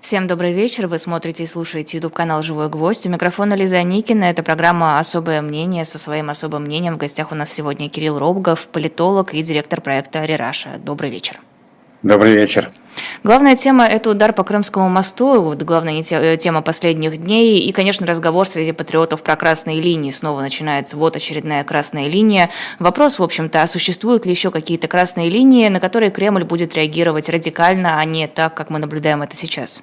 Всем добрый вечер. Вы смотрите и слушаете YouTube канал «Живой гвоздь». У микрофона Лиза Никина. Это программа «Особое мнение». Со своим особым мнением в гостях у нас сегодня Кирилл Робгов, политолог и директор проекта «Рераша». Добрый вечер. Добрый вечер. Главная тема – это удар по Крымскому мосту, вот главная э, тема последних дней. И, конечно, разговор среди патриотов про красные линии. Снова начинается вот очередная красная линия. Вопрос, в общем-то, а существуют ли еще какие-то красные линии, на которые Кремль будет реагировать радикально, а не так, как мы наблюдаем это сейчас?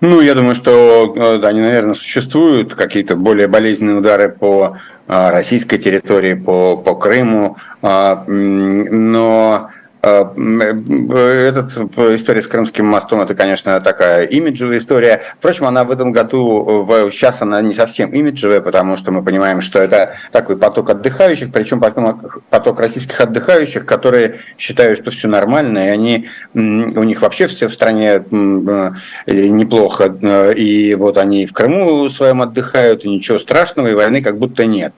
Ну, я думаю, что э, они, наверное, существуют какие-то более болезненные удары по э, российской территории, по, по Крыму, а, но Э, Эта история с Крымским мостом, это, конечно, такая имиджевая история. Впрочем, она в этом году, сейчас она не совсем имиджевая, потому что мы понимаем, что это такой поток отдыхающих, причем поток российских отдыхающих, которые считают, что все нормально, и они, у них вообще все в стране э, неплохо, и вот они в Крыму своем отдыхают, и ничего страшного, и войны как будто нет.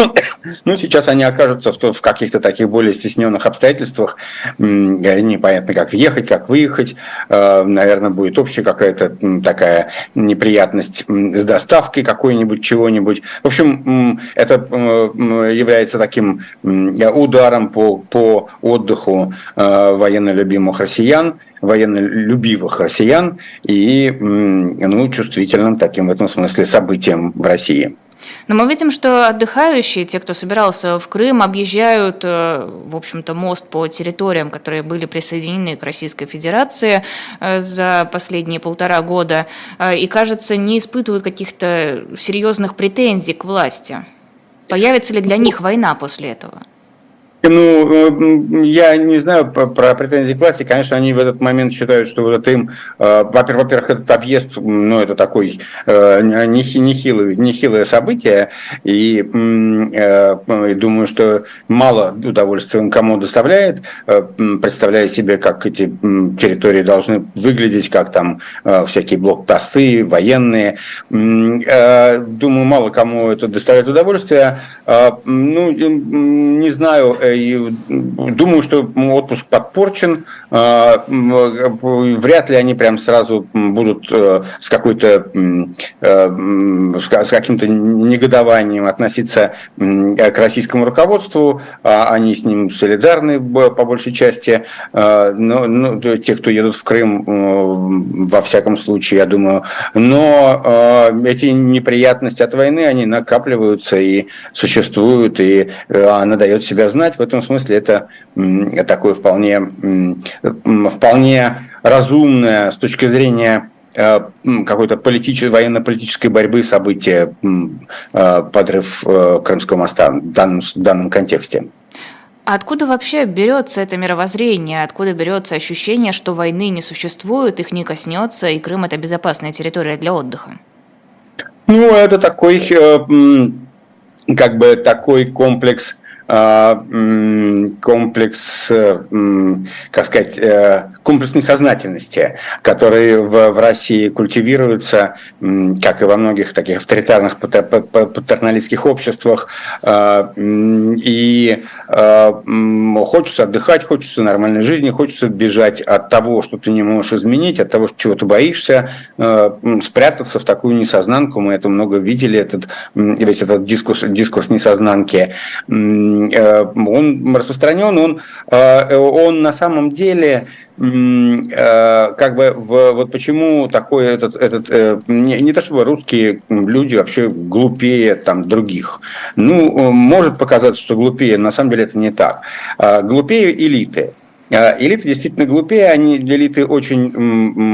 Ну, сейчас они окажутся в, каких-то таких более стесненных обстоятельствах. Непонятно, как въехать, как выехать. Э, наверное, будет общая какая-то такая неприятность с доставкой какой-нибудь чего-нибудь. В общем, это является таким ударом по, по отдыху э, военно любимых россиян военно любивых россиян и ну, чувствительным таким в этом смысле событием в России. Но мы видим, что отдыхающие, те, кто собирался в Крым, объезжают, э, в общем-то, мост по территориям, которые были присоединены к Российской Федерации э, за последние полтора года, э, и, кажется, не испытывают каких-то серьезных претензий к власти. Появится ли для них война после этого? Ну, я не знаю про претензии к власти. Конечно, они в этот момент считают, что вот им, э, во-первых, этот объезд, ну, это такой э, нехилый, нехилое событие, и, э, и думаю, что мало удовольствия он кому доставляет, представляя себе, как эти территории должны выглядеть, как там всякие блокпосты, военные. Думаю, мало кому это доставляет удовольствие. Ну, не знаю, и думаю, что отпуск подпорчен. А, вряд ли они прям сразу будут э, с какой-то э, с каким-то негодованием относиться к российскому руководству. А они с ним солидарны по большей части. А, но, но те, кто едут в Крым, во всяком случае, я думаю. Но эти неприятности от войны, они накапливаются и существуют, и э, она дает себя знать в этом смысле это такое вполне, вполне разумное с точки зрения э, какой-то политической, военно-политической борьбы события э, подрыв э, Крымского моста в данном, в данном контексте. Откуда вообще берется это мировоззрение? Откуда берется ощущение, что войны не существует, их не коснется, и Крым это безопасная территория для отдыха? Ну, это такой, как бы такой комплекс комплекс, э, как сказать, э, комплекс несознательности, который в, в России культивируется, как и во многих таких авторитарных патерналистских обществах. А, и а, хочется отдыхать, хочется нормальной жизни, хочется бежать от того, что ты не можешь изменить, от того, чего ты боишься, спрятаться в такую несознанку. Мы это много видели, этот, весь этот дискурс, дискурс несознанки Э, он распространен, он, э, он на самом деле э, как бы в, вот почему такой этот, этот не, не то чтобы русские люди вообще глупее там других. Ну, может показаться, что глупее, на самом деле это не так. Глупее элиты. А, элиты действительно глупее, они элиты очень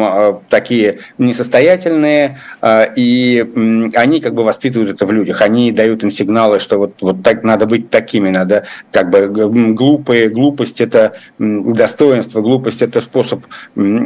а, такие несостоятельные, а, и они как бы воспитывают это в людях. Они дают им сигналы, что вот, вот так надо быть такими, надо как бы глупые, глупость это достоинство, глупость это способ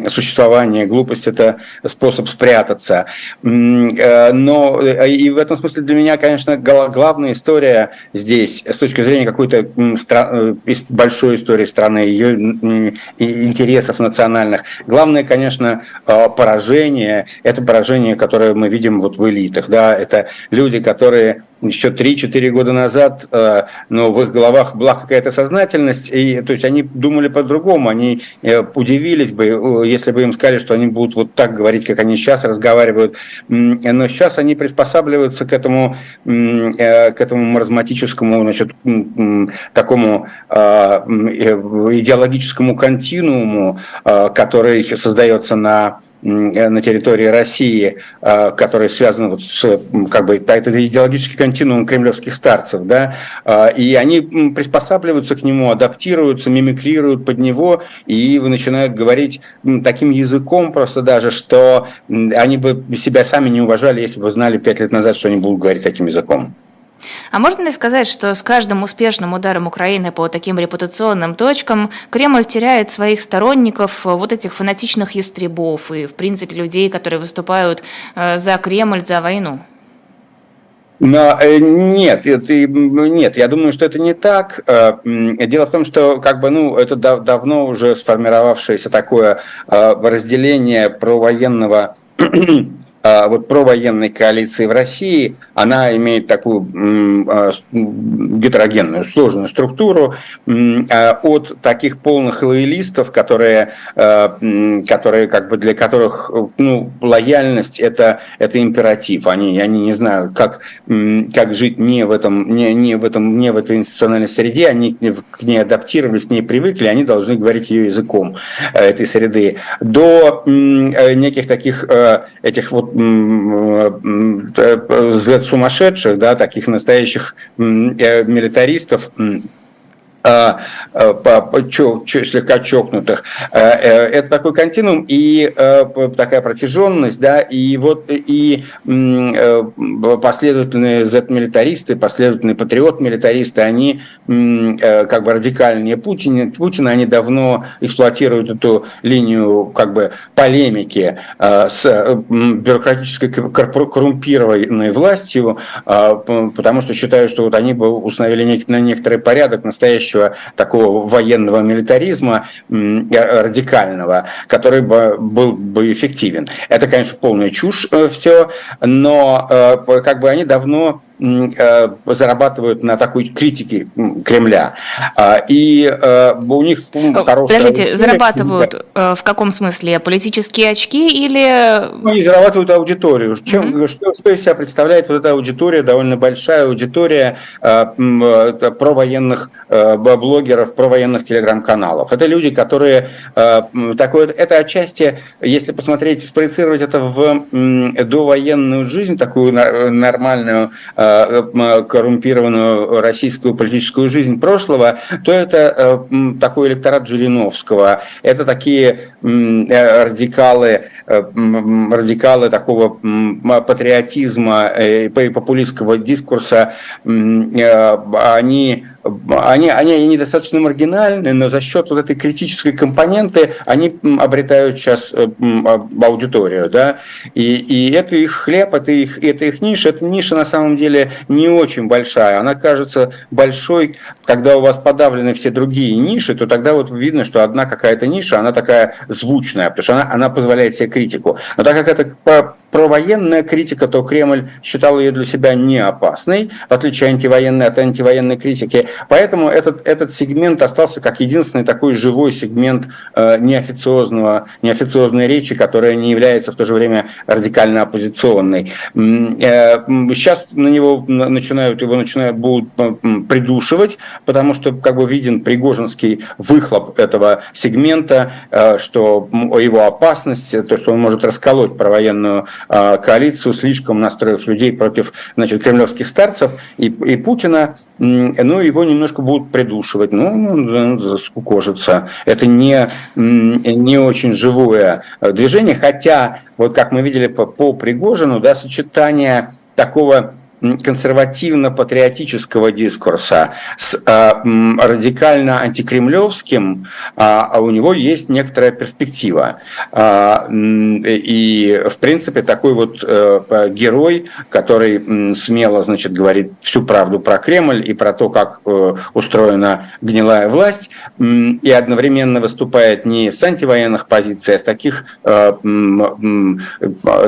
существования, глупость это способ спрятаться. Но и в этом смысле для меня, конечно, главная история здесь с точки зрения какой-то э, большой истории страны, ее интересов национальных. Главное, конечно, а, поражение. Это поражение, которое мы видим вот в элитах. Да? Это люди, которые еще 3-4 года назад, э, но в их головах была какая-то сознательность, и, то есть они думали по-другому, они э, удивились бы, если бы им сказали, что они будут вот так говорить, как они сейчас разговаривают, но сейчас они приспосабливаются к этому, к этому маразматическому, значит, такому идеологическому континууму, который создается на Э, на территории России, э, который связан вот с как бы это идеологический континуум кремлевских старцев, да, э, и они приспосабливаются к нему, адаптируются, мимикрируют под него и начинают говорить таким языком просто даже, что они бы себя сами не уважали, если бы знали пять лет назад, что они будут говорить таким языком. А можно ли сказать, что с каждым успешным ударом Украины по таким репутационным точкам Кремль теряет своих сторонников, э, вот этих фанатичных ястребов и, в принципе, людей, которые выступают э, за Кремль, за войну? Но, э, нет, это, нет, я думаю, что это не так. Дело в том, что как бы, ну, это давно уже сформировавшееся такое разделение провоенного а, вот провоенной коалиции в России, она имеет такую а, гетерогенную, сложную структуру а, от таких полных лоялистов, которые, которые как бы для которых ну, лояльность это, это императив. Они, они не знают, как, как жить не в, этом, не, не, в этом, не в этой институциональной среде, они к ней адаптировались, к ней привыкли, они должны говорить ее языком этой среды. До неких таких этих вот взгляд сумасшедших, да, таких настоящих э, милитаристов, слегка чокнутых. Э, это такой континуум и такая протяженность, да, и вот и э, последовательные Z-милитаристы, последовательные патриот-милитаристы, они э, как бы радикальнее Путина, Путина, они давно эксплуатируют эту линию как бы полемики с бюрократической коррумпированной властью, потому что считают, что вот они бы установили некоторый порядок настоящий настоящего такого военного милитаризма радикального, который бы был бы эффективен. Это, конечно, полная чушь э, все, но э, как бы они давно Э, зарабатывают на такой критике Кремля. А, и э, у них хорошая... Подождите, зарабатывают э, в каком смысле? Политические очки или... Ну, они зарабатывают аудиторию. Чем, mm-hmm. что, что из себя представляет вот эта аудитория, довольно большая аудитория провоенных блогеров, провоенных телеграм-каналов. Это люди, которые... Такое, это отчасти, если посмотреть, спроецировать это в довоенную жизнь, такую нормальную Э, коррумпированную российскую политическую жизнь прошлого, то это э, такой электорат Жириновского, это такие э, радикалы, радикалы такого патриотизма и популистского дискурса, они они, они недостаточно маргинальны, но за счет вот этой критической компоненты они обретают сейчас э, аудиторию, да, и, и это их хлеб, это их, это их ниша, эта ниша на самом деле не очень большая, она кажется большой, когда у вас подавлены все другие ниши, то тогда вот видно, что одна какая-то ниша, она такая звучная, потому что она, она позволяет себе критику, но так как это провоенная критика, то Кремль считал ее для себя не опасной, в отличие антивоенной от антивоенной критики. Поэтому этот, этот сегмент остался как единственный такой живой сегмент э, неофициозного, неофициозной речи, которая не является в то же время радикально оппозиционной. Э, сейчас на него начинают, его начинают будут э, придушивать, потому что как бы виден пригожинский выхлоп этого сегмента, э, что его опасность, то, что он может расколоть провоенную коалицию, слишком настроив людей против значит, кремлевских старцев и, и Путина, ну, его немножко будут придушивать, ну, заскукожится. Это не, не очень живое движение, хотя, вот как мы видели по, по Пригожину, да, сочетание такого консервативно-патриотического дискурса с э, радикально антикремлевским, а, а у него есть некоторая перспектива. А, и, в принципе, такой вот э, герой, который смело, значит, говорит всю правду про Кремль и про то, как э, устроена гнилая власть, и одновременно выступает не с антивоенных позиций, а с таких,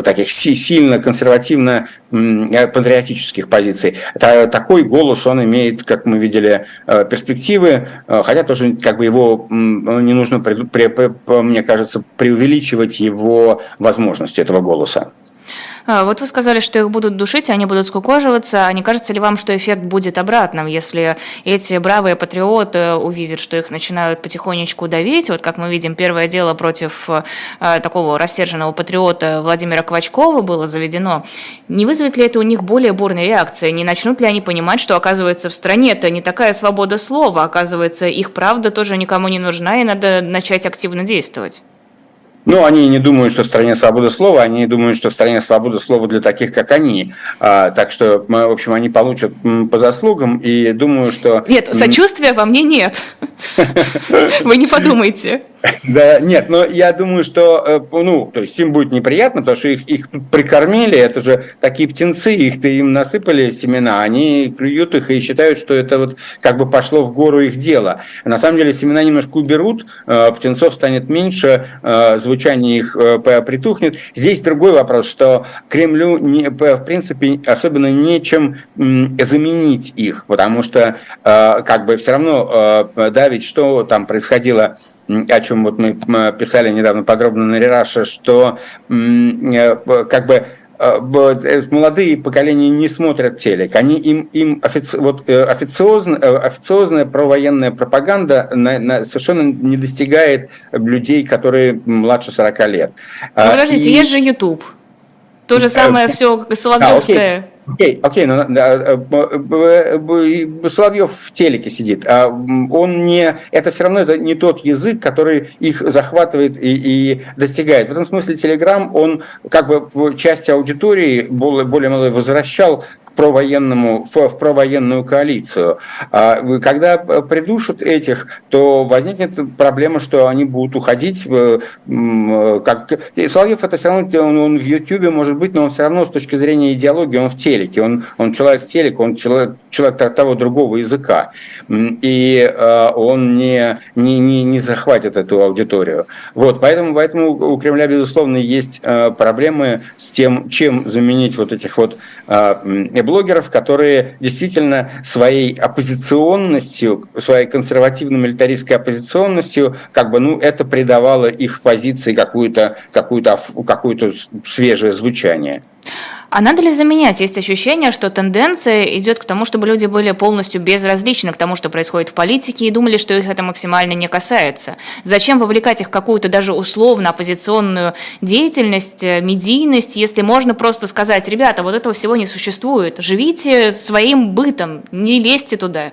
таких сильно консервативно патриотических позиций. Такой голос он имеет, как мы видели, перспективы, хотя тоже как бы его не нужно, мне кажется, преувеличивать его возможности этого голоса. А, вот вы сказали, что их будут душить, они будут скукоживаться. А не кажется ли вам, что эффект будет обратным, если эти бравые патриоты увидят, что их начинают потихонечку давить? Вот как мы видим, первое дело против а, такого рассерженного патриота Владимира Квачкова было заведено. Не вызовет ли это у них более бурной реакции? Не начнут ли они понимать, что, оказывается, в стране это не такая свобода слова, оказывается, их правда тоже никому не нужна, и надо начать активно действовать? Ну, они не думают, что в стране свобода слова, они думают, что в стране свобода слова для таких, как они. А, так что, в общем, они получат по заслугам и думаю, что... Нет, сочувствия во мне нет. Вы не подумайте. Да, нет, но я думаю, что, э, ну, то есть им будет неприятно, потому что их, их прикормили, это же такие птенцы, их-то им насыпали семена, они клюют их и считают, что это вот как бы пошло в гору их дело. На самом деле семена немножко уберут, э, птенцов станет меньше, э, звучание их притухнет. Здесь другой вопрос, что Кремлю, не, в принципе, особенно нечем заменить их, потому что как бы все равно, да, ведь что там происходило о чем вот мы писали недавно подробно на Рераше, что э, как бы э, э, молодые поколения не смотрят телек, они им, им офици, вот, официозно, официозная провоенная пропаганда на, на, совершенно не достигает людей, которые младше 40 лет. Ну, подождите, и... есть же YouTube. То же самое все Соловьевское. Окей, окей, но Соловьев в телеке сидит. А он не, это все равно это не тот язык, который их захватывает и, и достигает. В этом смысле Телеграм, он как бы часть аудитории более, более возвращал провоенному, в, в провоенную коалицию. А когда придушат этих, то возникнет проблема, что они будут уходить. В, как... Соловьев это все равно, он, он в Ютьюбе может быть, но он все равно с точки зрения идеологии, он в телеке, он, он человек телек, он человек, человек того другого языка. И э, он не, не, не, не захватит эту аудиторию. Вот, поэтому, поэтому у Кремля, безусловно, есть э, проблемы с тем, чем заменить вот этих вот э, блогеров, которые действительно своей оппозиционностью, своей консервативно-милитаристской оппозиционностью, как бы, ну, это придавало их позиции какую-то какую какое-то свежее звучание. А надо ли заменять? Есть ощущение, что тенденция идет к тому, чтобы люди были полностью безразличны к тому, что происходит в политике, и думали, что их это максимально не касается. Зачем вовлекать их в какую-то даже условно оппозиционную деятельность, э, медийность, если можно просто сказать, ребята, вот этого всего не существует, живите своим бытом, не лезьте туда.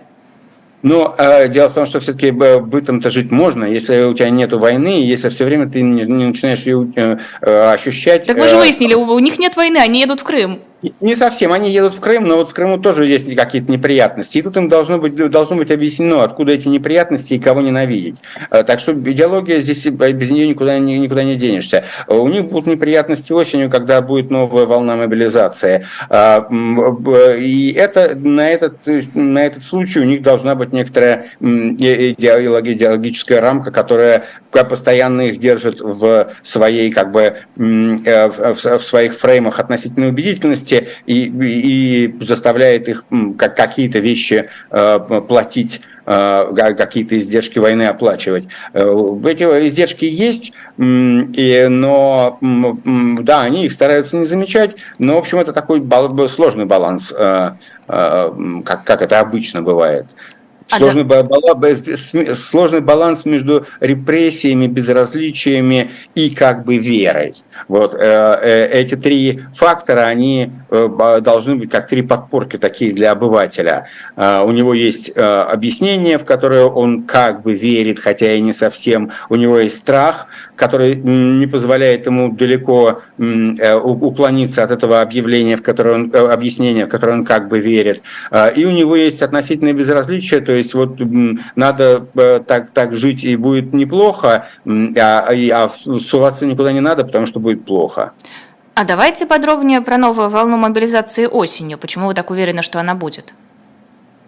Но э, дело в том, что все-таки бытом-то жить можно, если у тебя нет войны, если все время ты не, не начинаешь ее э, э, ощущать. Так мы же э, выяснили, у них нет войны, они едут в Крым. Не совсем. Они едут в Крым, но вот в Крыму тоже есть какие-то неприятности. И тут им должно быть, должно быть объяснено, откуда эти неприятности и кого ненавидеть. Э, так что идеология здесь э, без нее никуда, никуда не денешься. Э, у них будут неприятности осенью, когда будет новая волна мобилизации. И это, на, этот, на этот случай у них должна быть некоторая идеологическая рамка, которая постоянно их держит в своей, как бы, в своих фреймах относительной убедительности месте и, и заставляет их как какие-то вещи э, платить э, какие-то издержки войны оплачивать. Э, эти издержки есть, но да, они их стараются не замечать, но, в общем, это такой сложный баланс, как, как это обычно бывает. Сложный, а, да. сложный баланс между репрессиями, безразличиями и как бы верой. Вот э, э, эти три фактора, они э, должны быть как три подпорки такие для обывателя. У него есть объяснение, в которое он как бы верит, хотя и не совсем. У него есть страх, который не позволяет ему далеко уклониться от этого объявления, в которое он, объяснения, в которое он как бы верит. И у него есть относительное безразличие, то есть вот надо э, так, так жить и будет неплохо, а, а суваться никуда не надо, потому что будет плохо. А давайте подробнее про новую волну мобилизации осенью. Почему вы так уверены, что она будет?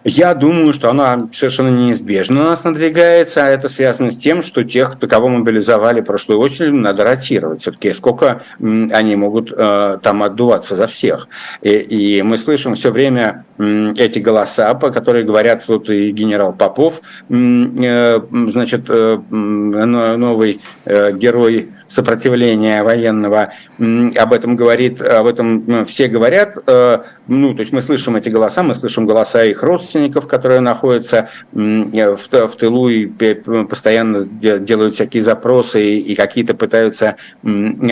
Я думаю, что она совершенно неизбежно у нас надвигается, а это связано с тем, что тех, кого мобилизовали прошлой осенью, надо ротировать. Все-таки сколько они могут э, там отдуваться за всех. И, и мы слышим все время э, эти голоса, по которые говорят вот и генерал Попов, э, значит, э, новый э, герой сопротивления военного, об этом говорит, об этом все говорят, э, ну, то есть мы слышим эти голоса, мы слышим голоса их родственников, которые находятся в, в тылу и постоянно делают всякие запросы и какие-то пытаются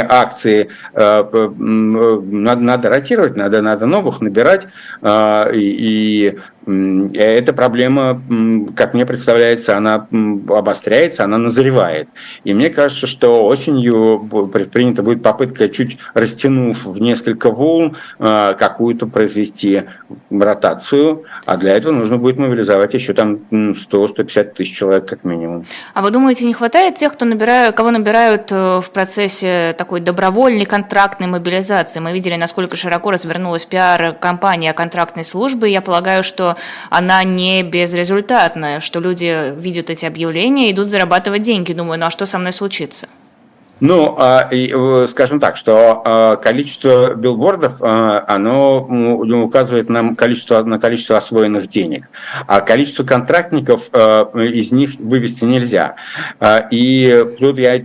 акции. Э, надо, надо ротировать, надо, надо новых набирать, э, и эта проблема, как мне представляется, она обостряется, она назревает. И мне кажется, что осенью предпринята будет попытка, чуть растянув в несколько волн, а, какую-то произвести ротацию, а для этого нужно будет мобилизовать еще там 100-150 тысяч человек как минимум. А вы думаете, не хватает тех, кто набирают, кого набирают э, в процессе такой добровольной контрактной мобилизации? Мы видели, насколько широко развернулась пиар-компания контрактной службы. Я полагаю, что она не безрезультатная, что люди видят эти объявления, идут зарабатывать деньги. Думаю, ну а что со мной случится? Ну, а, скажем так, что а, количество билбордов, а, оно указывает нам количество, на количество освоенных денег, а количество контрактников из них вывести нельзя. И тут я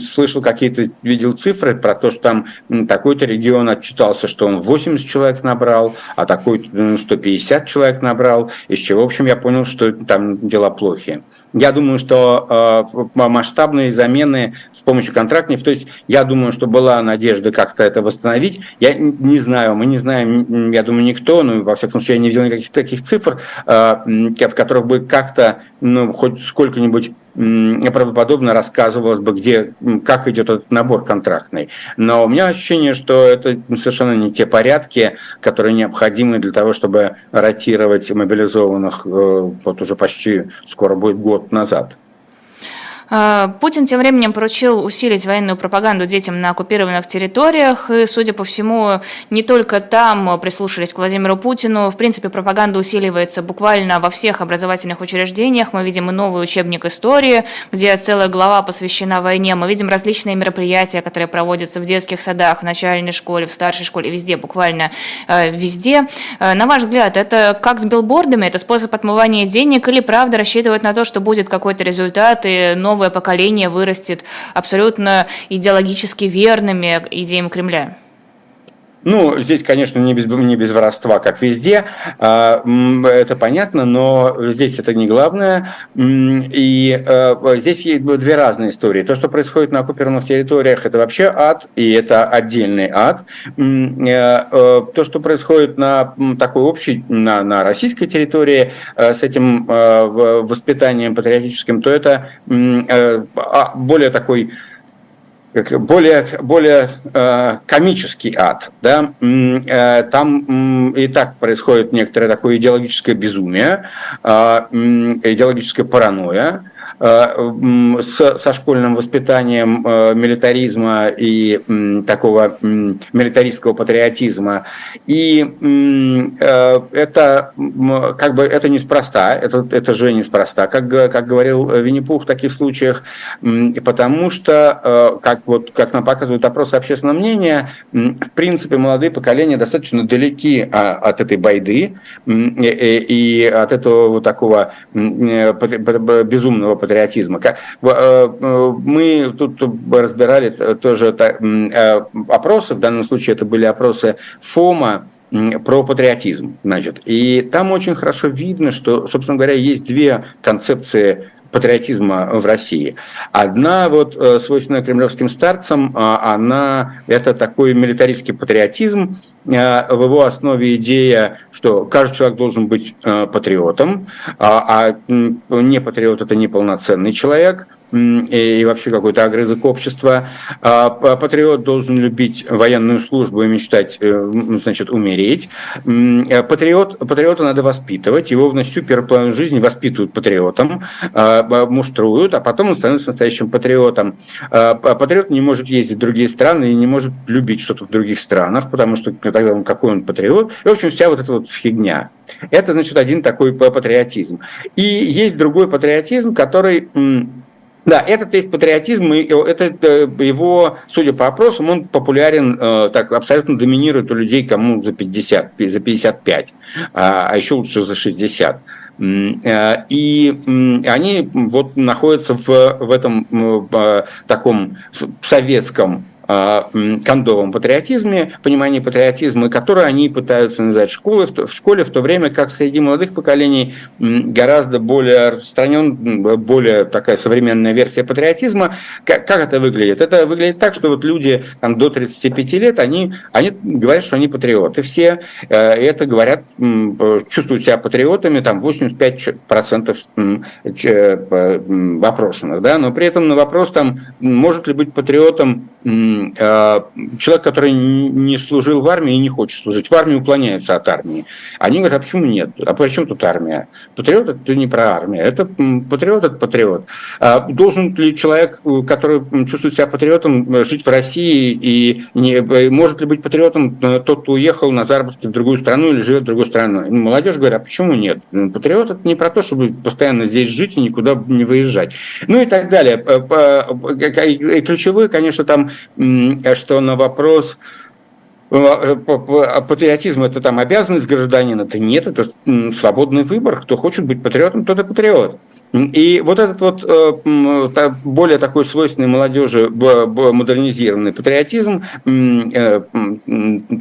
слышал какие-то, видел цифры про то, что там такой-то регион отчитался, что он 80 человек набрал, а такой 150 человек набрал, из чего, в общем, я понял, что там дела плохие. Я думаю, что масштабные замены с помощью контрактников. То есть я думаю, что была надежда как-то это восстановить. Я не знаю, мы не знаем, я думаю, никто, но во всяком случае я не видел никаких таких цифр, э, в которых бы как-то ну, хоть сколько-нибудь правдоподобно рассказывалось бы, где, как идет этот набор контрактный. Но у меня ощущение, что это совершенно не те порядки, которые необходимы для того, чтобы ротировать мобилизованных э, вот уже почти скоро будет год назад. А, Путин тем временем поручил усилить военную пропаганду детям на оккупированных территориях, и, судя по всему, не только там прислушались к Владимиру Путину. В принципе, пропаганда усиливается буквально во всех образовательных учреждениях. Мы видим и новый учебник истории, где целая глава посвящена войне. Мы видим различные мероприятия, которые проводятся в детских садах, в начальной школе, в старшей школе, везде, буквально э, везде. Э, на ваш взгляд, это как с билбордами? Это способ отмывания денег или правда рассчитывать на то, что будет какой-то результат и новый новое поколение вырастет абсолютно идеологически верными идеям Кремля? Ну, здесь, конечно, не без, не без воровства, как везде, а, это понятно, но здесь это не главное. И э, здесь есть две разные истории. То, что происходит на оккупированных территориях, это вообще ад, и это отдельный ад. Э, э, то, что происходит на такой общей, на, на российской территории с этим воспитанием патриотическим, то это а, более такой как более, более э, комический ад. Да? Э, там э, и так происходит некоторое такое идеологическое безумие, э, идеологическая паранойя, с, со школьным воспитанием э, милитаризма и такого милитаристского патриотизма. И э, это как бы это неспроста, это, это же неспроста, как, как говорил Винни-Пух в таких случаях, потому что, как, вот, как нам показывают опросы общественного мнения, в принципе, молодые поколения достаточно далеки а, от этой байды и от этого вот такого безумного патриотизма. Э, э, мы тут разбирали тоже э, опросы, в данном случае это были опросы ФОМа, про патриотизм. Значит. И там очень хорошо видно, что, собственно говоря, есть две концепции патриотизма в России. Одна, вот, э, свойственная кремлевским старцам, а, она, это такой милитаристский патриотизм. Э, в его основе идея, что каждый человек должен быть э, патриотом, а, а не патриот – это неполноценный человек – и вообще какой-то огрызок общества. А, патриот должен любить военную службу и мечтать, э, значит, умереть. Э, патриот, патриота надо воспитывать, его на всю первую половину жизни воспитывают патриотом, а, муштруют, а потом он становится настоящим патриотом. А, патриот не может ездить в другие страны и не может любить что-то в других странах, потому что тогда он какой он патриот. И, в общем, вся вот эта вот фигня. Это, значит, один такой патриотизм. И есть другой патриотизм, который да, этот есть патриотизм, и это э, его, судя по опросам, он популярен, э, так абсолютно доминирует у людей, кому за 50, за 55, а, а еще лучше за 60. Э, и они вот находятся в, в этом таком советском кондовом патриотизме, понимании патриотизма, который они пытаются называть школы, в школе, в то время как среди молодых поколений гораздо более распространен, более такая современная версия патриотизма. Как, как это выглядит? Это выглядит так, что вот люди там, до 35 лет, они, они говорят, что они патриоты. Все э, это говорят, чувствуют себя патриотами, там 85% опрошенных. Да? Но при этом на вопрос, там, может ли быть патриотом а, человек, который не служил в армии и не хочет служить в армии, уклоняется от армии. Они говорят, а почему нет? А почему тут армия? Патриот – это не про армию, это патриот – это патриот. А должен ли человек, который чувствует себя патриотом, жить в России и не, может ли быть патриотом э, тот, кто уехал на заработки в другую страну или живет в другой стране? Ну, молодежь говорит, а почему нет? Патриот – это не про то, чтобы постоянно здесь жить и никуда не выезжать. Ну и так далее. И ключевое, конечно, там что на вопрос а патриотизм это там обязанность гражданина, это нет, это свободный выбор. Кто хочет быть патриотом, тот и патриот. И вот этот вот э, более такой свойственный молодежи модернизированный патриотизм, э,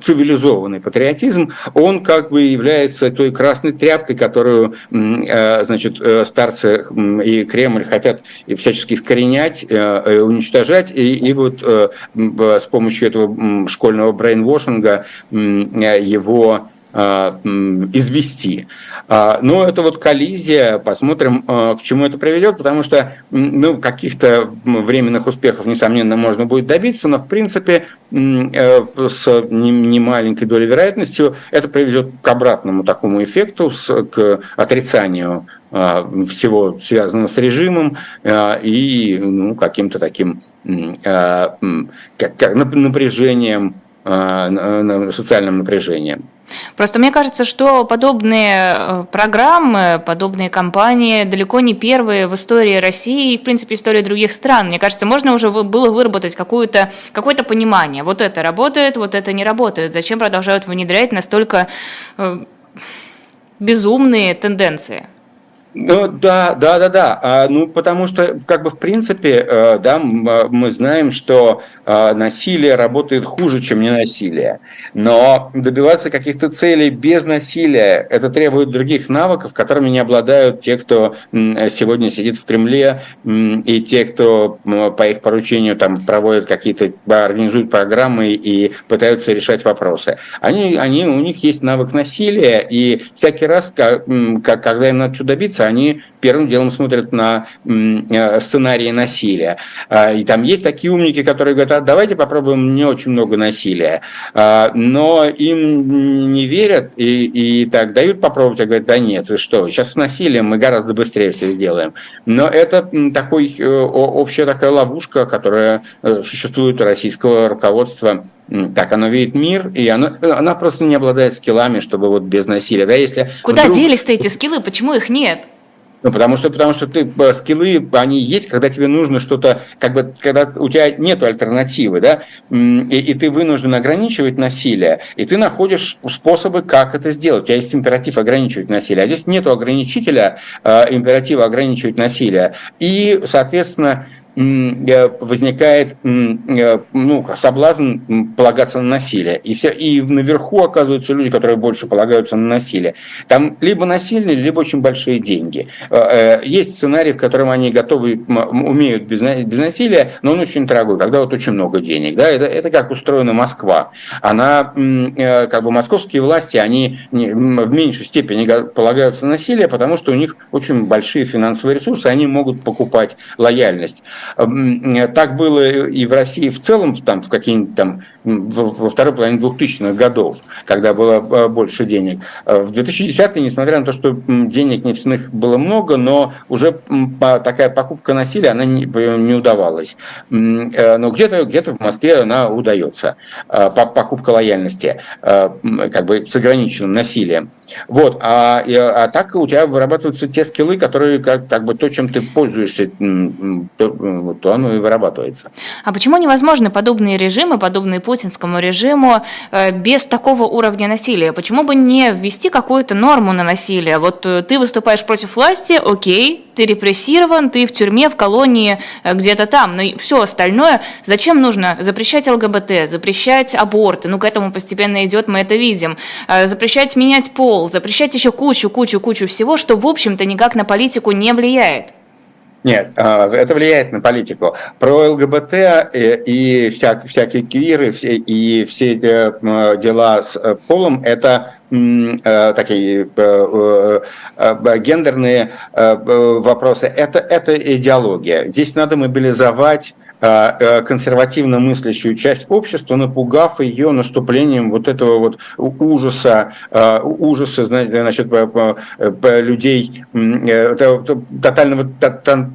цивилизованный патриотизм, он как бы является той красной тряпкой, которую э, значит, старцы и Кремль хотят всячески искоренять, уничтожать, и, и вот с помощью этого школьного брейнвошинга его извести. А, но это вот коллизия, посмотрим, а, к чему это приведет, потому что ну, каких-то временных успехов, несомненно, можно будет добиться, но в принципе э, с немаленькой долей вероятностью это приведет к обратному такому эффекту, к отрицанию а, всего связанного с режимом и ну, каким-то таким напряжением, социальным напряжением. Просто мне кажется, что подобные э, программы, подобные кампании далеко не первые в истории России и, в принципе, истории других стран. Мне кажется, можно уже было выработать какое-то какое понимание. Вот это работает, вот это не работает. Зачем продолжают внедрять настолько э, безумные тенденции? Ну да, да, да, да. А, ну потому что, как бы в принципе, э, да, мы знаем, что э, насилие работает хуже, чем не насилие. Но добиваться каких-то целей без насилия это требует других навыков, которыми не обладают те, кто сегодня сидит в Кремле, и те, кто по их поручению там проводят какие-то, организуют программы и пытаются решать вопросы. Они, они, у них есть навык насилия, и всякий раз, когда им надо что добиться, они первым делом смотрят на э, сценарии насилия. А, и там есть такие умники, которые говорят, а давайте попробуем не очень много насилия. А, но им не верят и, и так дают попробовать, а говорят, да нет, что, сейчас с насилием мы гораздо быстрее все сделаем. Но это такой, э, общая такая ловушка, которая э, существует у российского руководства так оно видит мир, и оно, она просто не обладает скиллами, чтобы вот без насилия. Да, если Куда вдруг... делись-то эти скиллы, почему их нет? Ну, потому что, потому что ты, э, скиллы, они есть, когда тебе нужно что-то, как бы, когда у тебя нет альтернативы, да, и, и ты вынужден ограничивать насилие, и ты находишь способы, как это сделать. У тебя есть императив ограничивать насилие, а здесь нет ограничителя, э, императива ограничивать насилие. И, соответственно, возникает ну, соблазн полагаться на насилие. И, все, и наверху оказываются люди, которые больше полагаются на насилие. Там либо насильные, либо очень большие деньги. Есть сценарий, в котором они готовы, умеют без, без насилия, но он очень дорогой, когда вот очень много денег. Да? Это, это как устроена Москва. Она, как бы московские власти, они в меньшей степени полагаются на насилие, потому что у них очень большие финансовые ресурсы, они могут покупать лояльность. Так было и в России в целом, там, в какие-нибудь там во второй половине 2000-х годов, когда было э, больше денег. Э, в 2010 несмотря на то, что денег нефтяных было много, но уже такая покупка насилия, она не, не удавалась. Э, но где-то где в Москве она удается, покупка лояльности, как бы с ограниченным насилием. Вот. А, а так у тебя вырабатываются те скиллы, которые как, как бы то, чем ты пользуешься, то, оно и вырабатывается. А почему невозможны подобные режимы, подобные пути путинскому режиму э, без такого уровня насилия? Почему бы не ввести какую-то норму на насилие? Вот э, ты выступаешь против власти, окей, ты репрессирован, ты в тюрьме, в колонии, э, где-то там, но все остальное, зачем нужно запрещать ЛГБТ, запрещать аборты, ну к этому постепенно идет, мы это видим, запрещать менять пол, запрещать еще кучу, кучу, кучу всего, что в общем-то никак на политику не влияет. Нет, а, это влияет на политику. Про ЛГБТ и, и вся, всякие квиры все, и все эти дела с э, полом – это э, такие э, гендерные вопросы. Это, это идеология. Здесь надо мобилизовать Э, э, консервативно мыслящую часть общества, напугав ее наступлением вот этого вот ужаса, э, ужаса, значит, людей тотального,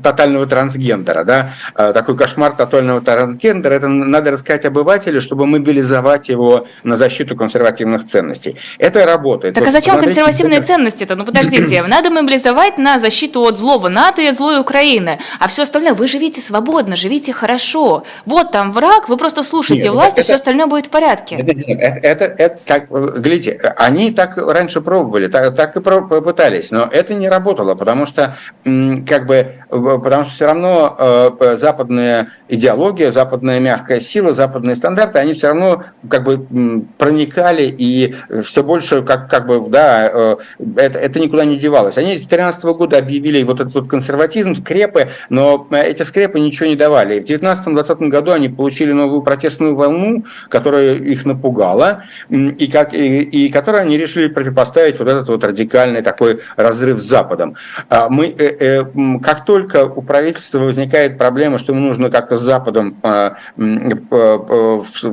тотального трансгендера, да, такой кошмар тотального трансгендера, это надо рассказать обывателю, чтобы мобилизовать его на защиту консервативных ценностей. Это работает. Так вот, а зачем посмотрите, консервативные ценности-то? Ну подождите, надо мобилизовать на защиту от злого НАТО и от злой Украины, а все остальное, вы живите свободно, живите хорошо, хорошо. Вот там враг, вы просто слушаете Нет, власть, это, и все остальное будет в порядке. Это, это, это, это как, глядите, они так раньше пробовали, так, так и попытались, но это не работало, потому что, как бы, потому что все равно э, западная идеология, западная мягкая сила, западные стандарты, они все равно как бы проникали и все больше, как, как бы, да, э, это, это никуда не девалось. Они с 2013 года объявили вот этот вот консерватизм, скрепы, но эти скрепы ничего не давали. в 2019-2020 году они получили новую протестную волну, которая их напугала, и, как, и, и которой они решили противопоставить вот этот вот радикальный такой разрыв с Западом. А мы, э, э, как только у правительства возникает проблема, что ему нужно как-то с Западом а,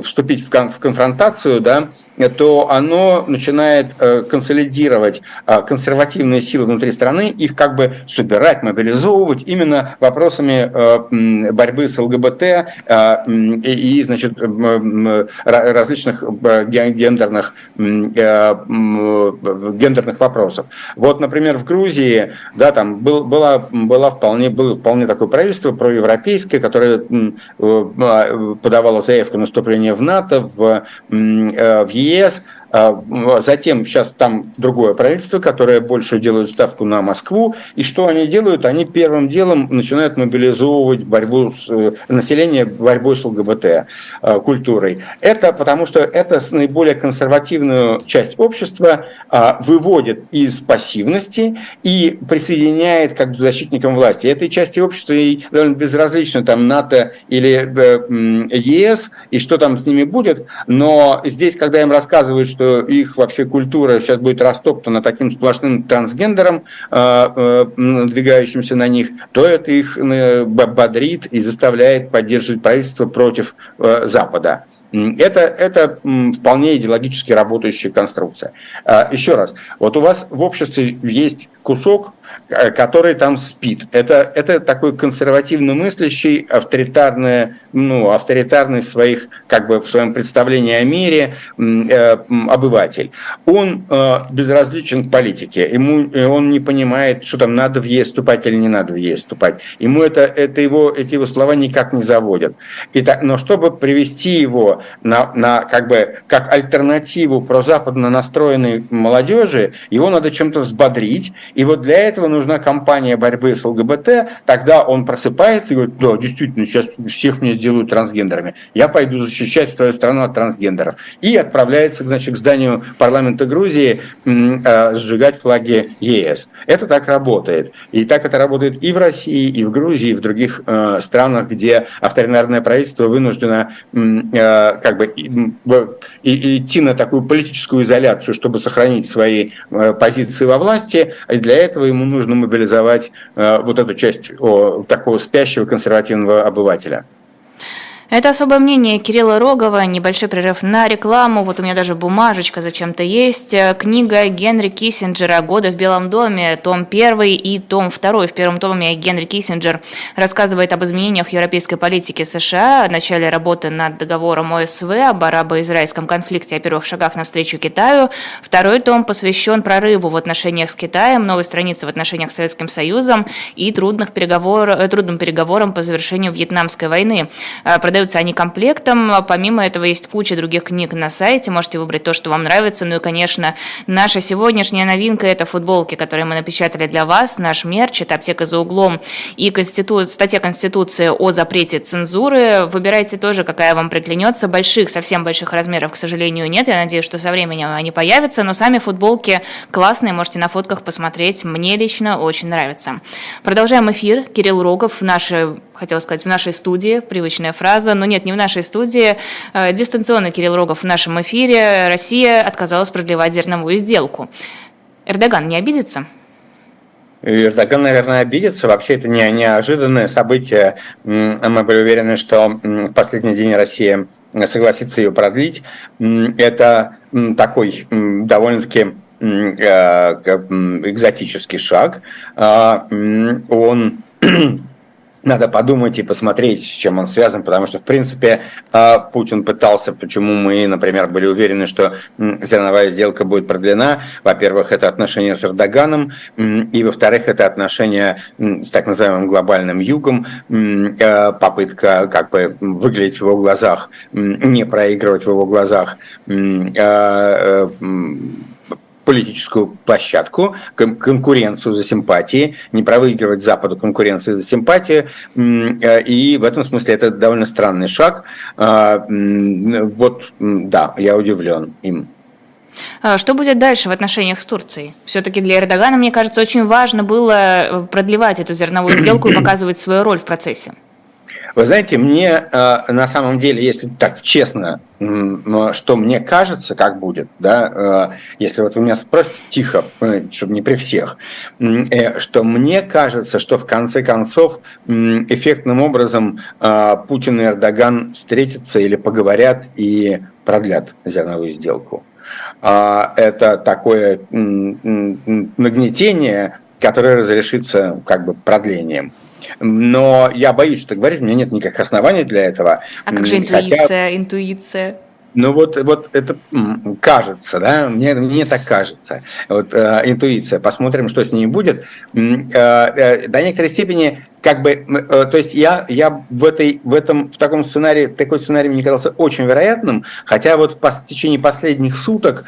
вступить в конфронтацию, да, то оно начинает э, консолидировать консервативные силы внутри страны, их как бы собирать, мобилизовывать именно вопросами борьбы с ЛГБТ ЛГБТ а, и, значит, различных э, гендерных, э, гендерных вопросов. Вот, например, в Грузии, да, там был, была, была вполне, было вполне такое правительство проевропейское, которое э, подавало заявку на вступление в НАТО, в, в ЕС, а, затем сейчас там другое правительство, которое больше делает ставку на Москву. И что они делают? Они первым делом начинают мобилизовывать борьбу с, э, население борьбой с ЛГБТ э, культурой. Это потому что это наиболее консервативную часть общества а, выводит из пассивности и присоединяет как бы защитникам власти. Этой части общества и довольно безразлично там НАТО или э, ЕС и что там с ними будет. Но здесь, когда им рассказывают, что их вообще культура сейчас будет растоптана таким сплошным трансгендером, э, э, надвигающимся на них, то это их э, бодрит и заставляет поддерживать правительство против Запада. Это, это вполне идеологически работающая конструкция. А, еще раз, вот у вас в обществе есть кусок, который там спит. Это, это такой консервативно мыслящий, авторитарный, ну, авторитарный в, своих, как бы, в своем представлении о мире э, обыватель. Он э, безразличен к политике. Ему, э, он не понимает, что там надо в ЕС вступать или не надо в ЕС вступать. Ему это, это его, эти его слова никак не заводят. И так, но чтобы привести его на, на как бы как альтернативу про западно настроенной молодежи его надо чем-то взбодрить, и вот для этого нужна кампания борьбы с ЛГБТ, тогда он просыпается и говорит, да, действительно, сейчас всех мне сделают трансгендерами, я пойду защищать свою страну от трансгендеров, и отправляется, значит, к зданию парламента Грузии э, сжигать флаги ЕС. Это так работает, и так это работает и в России, и в Грузии, и в других э, странах, где авторитарное правительство вынуждено э, как бы и, идти на такую политическую изоляцию, чтобы сохранить свои э, позиции во власти, и для этого ему нужно мобилизовать э, вот эту часть такого спящего консервативного обывателя. Это особое мнение Кирилла Рогова, небольшой прерыв на рекламу. Вот у меня даже бумажечка зачем-то есть. Книга Генри Киссинджера «Годы в Белом доме», том 1 и том 2. В первом томе Генри Киссинджер рассказывает об изменениях европейской политики США, о начале работы над договором ОСВ, об арабо-израильском конфликте, о первых шагах навстречу Китаю. Второй том посвящен прорыву в отношениях с Китаем, новой странице в отношениях с Советским Союзом и трудных переговор, трудным переговорам по завершению Вьетнамской войны. Продаются они комплектом. Помимо этого есть куча других книг на сайте. Можете выбрать то, что вам нравится. Ну и, конечно, наша сегодняшняя новинка – это футболки, которые мы напечатали для вас. Наш мерч – это «Аптека за углом» и конститу... статья Конституции о запрете цензуры. Выбирайте тоже, какая вам приклянется. Больших, совсем больших размеров, к сожалению, нет. Я надеюсь, что со временем они появятся. Но сами футболки классные, можете на фотках посмотреть. Мне лично очень нравится. Продолжаем эфир. Кирилл Рогов, наши хотела сказать, в нашей студии, привычная фраза, но нет, не в нашей студии. Э, дистанционно Кирилл Рогов в нашем эфире. Россия отказалась продлевать зерновую сделку. Эрдоган не обидится? Эрдоган, наверное, обидится. Вообще это не неожиданное событие. Мы были уверены, что в последний день Россия согласится ее продлить. Это такой довольно-таки э, экзотический шаг. А, он надо подумать и посмотреть, с чем он связан, потому что, в принципе, а, Путин пытался, почему мы, например, были уверены, что зерновая сделка будет продлена. Во-первых, это отношения с Эрдоганом, и, во-вторых, это отношения с так называемым глобальным югом, а, попытка как бы выглядеть в его глазах, не проигрывать в его глазах а, политическую площадку, конкуренцию за симпатии, не проигрывать Западу конкуренции за симпатии. Э, и в этом смысле это довольно странный шаг. А, вот, да, я удивлен им. А что будет дальше в отношениях с Турцией? Все-таки для Эрдогана, мне кажется, очень важно было э, продлевать эту зерновую сделку и показывать свою роль в процессе. Вы знаете, мне э, на самом деле, если так честно, что мне кажется, как будет, да, э, если вот вы меня спросите тихо, чтобы не при всех, э, что мне кажется, что в конце концов эффектным образом Путин и Эрдоган встретятся или поговорят и продлят зерновую сделку. А, это такое нагнетение, которое разрешится как бы продлением. Но я боюсь это говорить, у меня нет никаких оснований для этого. А как же интуиция, Хотя... интуиция? Ну вот, вот это кажется, да, мне, мне так кажется. Вот э, интуиция. Посмотрим, что с ней будет. Э, э, до некоторой степени как бы, э, то есть я, я в, этой, в, этом, в таком сценарии, такой сценарий мне казался очень вероятным, хотя вот в, течение последних суток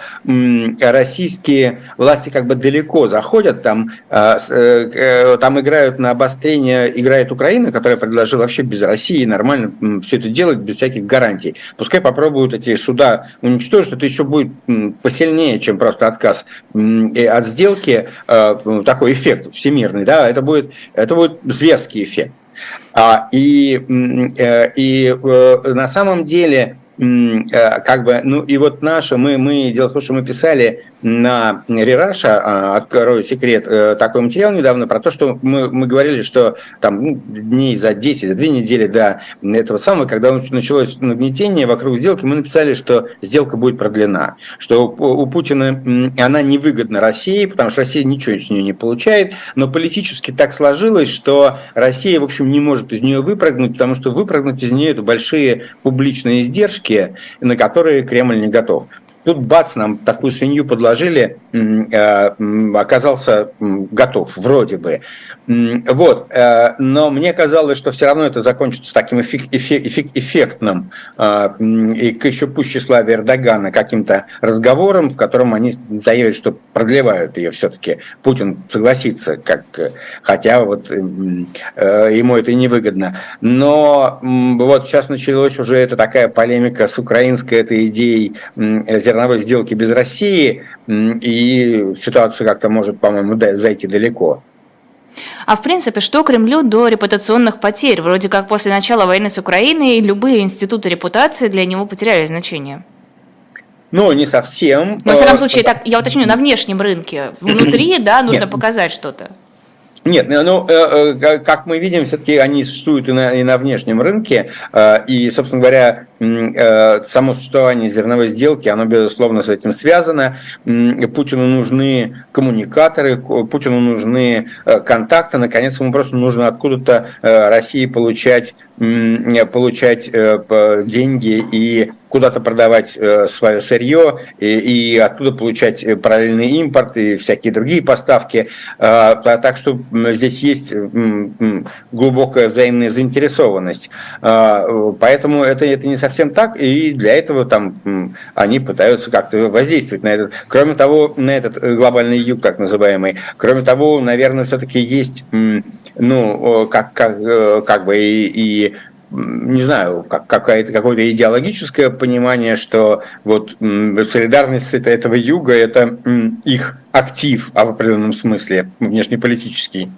российские власти как бы далеко заходят, там, э, э, там играют на обострение, играет Украина, которая предложила вообще без России нормально все это делать, без всяких гарантий. Пускай попробуют эти суда уничтожить, это еще будет посильнее, чем просто отказ от сделки, такой эффект всемирный, да, это будет, это будет зверство зверский эффект. А, и, э, и э, на самом деле Э, как бы, ну и вот наша, мы, мы, дело в том, что мы писали на Рераша, а, открою секрет, э, такой материал недавно про то, что мы, мы говорили, что там ну, дней за 10, за 2 недели до этого самого, когда началось нагнетение вокруг сделки, мы написали, что сделка будет продлена, что у Путина она невыгодна России, потому что Россия ничего с нее не получает, но политически так сложилось, что Россия, в общем, не может из нее выпрыгнуть, потому что выпрыгнуть из нее это большие публичные издержки, на которые Кремль не готов. Тут бац, нам такую свинью подложили, э, оказался готов, вроде бы. Вот, э, но мне казалось, что все равно это закончится таким эффектным и к еще пуще славе Эрдогана каким-то разговором, в котором они заявят, что продлевают ее все-таки. Путин согласится, как, хотя вот ему это невыгодно. Но вот сейчас началась уже эта такая полемика с украинской этой идеей зерновой сделки без России, и ситуация как-то может, по-моему, зайти далеко. А в принципе, что Кремлю до репутационных потерь? Вроде как после начала войны с Украиной любые институты репутации для него потеряли значение. Ну, не совсем. Но, во всяком случае, так, я уточню, на внешнем рынке. Внутри, да, нужно Нет. показать что-то. Нет, ну, э, э, как мы видим, все-таки они существуют и на, и на внешнем рынке, э, и, собственно говоря, само существование зерновой сделки, оно, безусловно, с этим связано. Путину нужны коммуникаторы, Путину нужны контакты, наконец, ему просто нужно откуда-то России получать, получать деньги и куда-то продавать э, свое сырье и, оттуда получать э, параллельный импорт и всякие другие поставки. А, так что здесь есть глубокая взаимная заинтересованность. Поэтому это, это не совсем так, и для этого там они пытаются как-то воздействовать на этот. Кроме того, на этот э, глобальный юг, так называемый, кроме того, наверное, все-таки есть, ну, как, как, как бы и, и не знаю, как, какое-то, какое-то идеологическое понимание, что вот солидарность этого юга – это их актив, а в определенном смысле, внешнеполитический.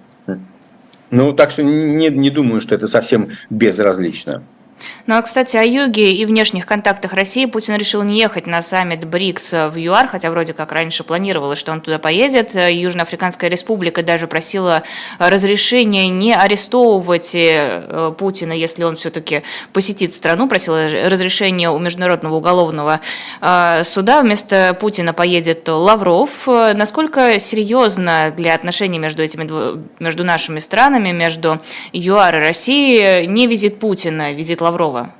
Ну, так что не, не думаю, что это совсем безразлично. Ну а, кстати, о юге и внешних контактах России Путин решил не ехать на саммит БРИКС в ЮАР, хотя вроде как раньше планировалось, что он туда поедет. Южноафриканская республика даже просила разрешения не арестовывать э, Путина, если он все-таки посетит страну, просила разрешения у Международного уголовного э, суда. Вместо Путина поедет Лавров. Насколько серьезно для отношений между этими между нашими странами, между ЮАР и Россией не визит Путина, визит Лаврова? Лаврова?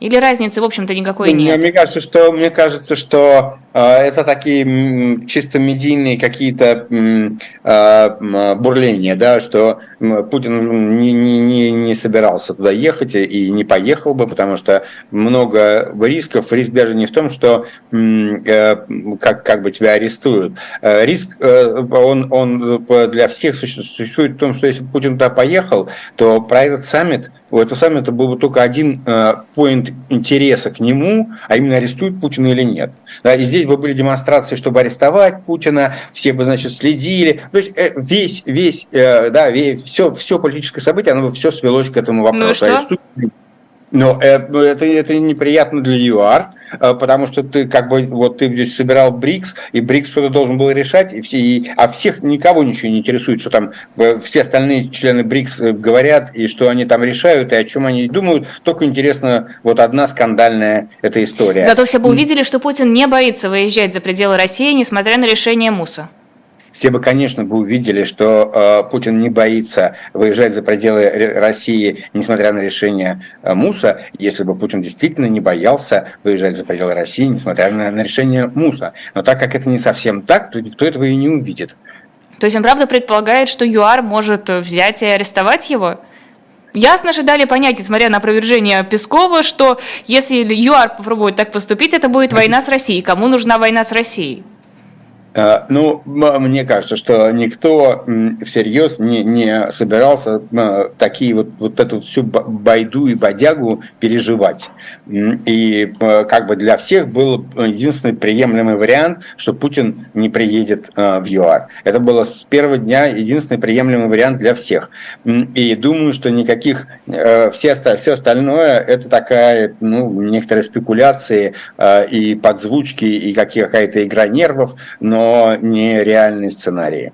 Или разницы, в общем-то, никакой нет? Мне кажется, что, мне кажется, что это такие чисто медийные какие-то э, бурления, да, что Путин не, не, не собирался туда ехать и не поехал бы, потому что много рисков. Риск даже не в том, что э, как, как бы тебя арестуют. Э, риск, э, он, он для всех существует в том, что если Путин туда поехал, то про этот саммит у этого саммита был бы только один поинт интереса к нему, а именно арестуют Путина или нет. Да, и здесь бы были демонстрации, чтобы арестовать Путина, все бы, значит, следили. То есть э, весь, весь, э, да, весь, все, все политическое событие, оно бы все свелось к этому вопросу. Ну что? Но э, это, это неприятно для ЮАР, э, потому что ты как бы вот ты здесь собирал БРИКС, и БРИКС что-то должен был решать, и все, и, а всех никого ничего не интересует, что там э, все остальные члены БРИКС говорят, и что они там решают, и о чем они думают. Только интересно, вот одна скандальная эта история. Зато все бы увидели, что Путин не боится выезжать за пределы России, несмотря на решение МУСа все бы, конечно, бы увидели, что э, Путин не боится выезжать за пределы России, несмотря на решение э, МУСа, если бы Путин действительно не боялся выезжать за пределы России, несмотря на, на решение МУСа. Но так как это не совсем так, то никто этого и не увидит. То есть он правда предполагает, что ЮАР может взять и арестовать его? Ясно же дали понять, несмотря на опровержение Пескова, что если ЮАР попробует так поступить, это будет война с Россией. Кому нужна война с Россией? Э, ну, мне кажется, что никто всерьез не, не собирался э, такие вот, вот эту всю байду и бодягу переживать. И э, как бы для всех был единственный приемлемый вариант, что Путин не приедет в ЮАР. Это было с первого дня единственный приемлемый вариант для всех. И думаю, что никаких, все, все остальное это такая, ну, некоторые спекуляции и подзвучки, и какая-то игра нервов, но но не реальные сценарии.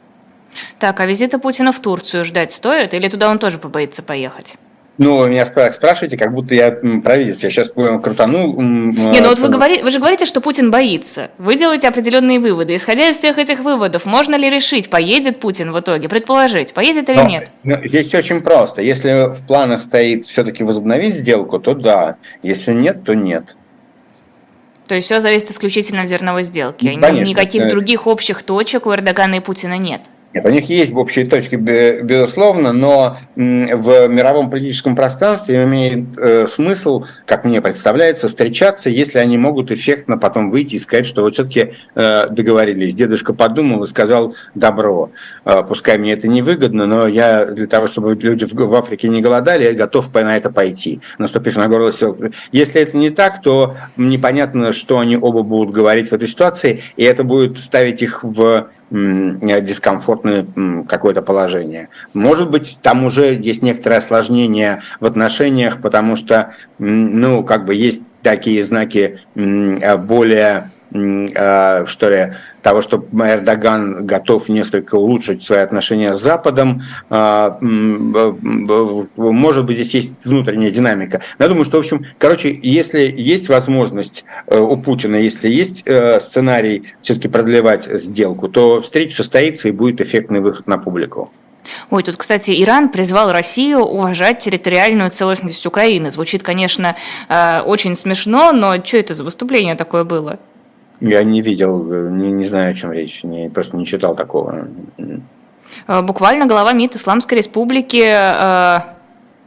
Так, а визита Путина в Турцию ждать стоит или туда он тоже побоится поехать? Ну, меня спрашиваете, как будто я провидец. Я сейчас крутану. Не, ну вот вы, говори, вы же говорите, что Путин боится. Вы делаете определенные выводы. Исходя из всех этих выводов, можно ли решить, поедет Путин в итоге? Предположить, поедет или но, нет? Но здесь все очень просто. Если в планах стоит все-таки возобновить сделку, то да. Если нет, то нет. То есть все зависит исключительно от зерновой сделки. Конечно. Никаких других общих точек у Эрдогана и Путина нет. Нет, у них есть общие точки, безусловно, но в мировом политическом пространстве имеет э, смысл, как мне представляется, встречаться, если они могут эффектно потом выйти и сказать, что вот все-таки э, договорились. Дедушка подумал и сказал добро. Э, пускай мне это невыгодно, но я для того, чтобы люди в Африке не голодали, я готов на это пойти, наступив на горло сел. Если это не так, то непонятно, что они оба будут говорить в этой ситуации, и это будет ставить их в дискомфортное какое-то положение. Может быть, там уже есть некоторое осложнение в отношениях, потому что, ну, как бы есть такие знаки более а, что ли, того, что Эрдоган готов несколько улучшить свои отношения с Западом. А, может быть, здесь есть внутренняя динамика. Но я думаю, что, в общем, короче, если есть возможность э, у Путина, если есть э, сценарий все-таки продлевать сделку, то встреча состоится и будет эффектный выход на публику. Ой, тут, кстати, Иран призвал Россию уважать территориальную целостность Украины. Звучит, конечно, э, очень смешно, но что это за выступление такое было? Я не видел, не, не знаю, о чем речь, не, просто не читал такого. Э, буквально глава МИД Исламской Республики э,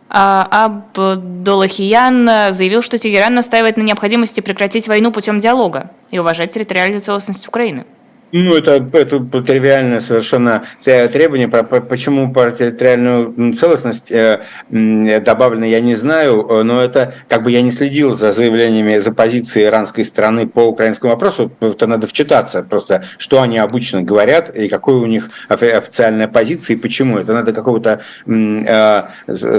Абдуллахиян заявил, что Тегеран настаивает на необходимости прекратить войну путем диалога и уважать территориальную целостность Украины. Ну, это, это тривиальное совершенно требование. Почему про территориальную целостность э, добавлено, я не знаю, но это как бы я не следил за заявлениями, за позицией иранской страны по украинскому вопросу. Это надо вчитаться просто, что они обычно говорят и какой у них официальная позиция и почему. Это надо какого-то э,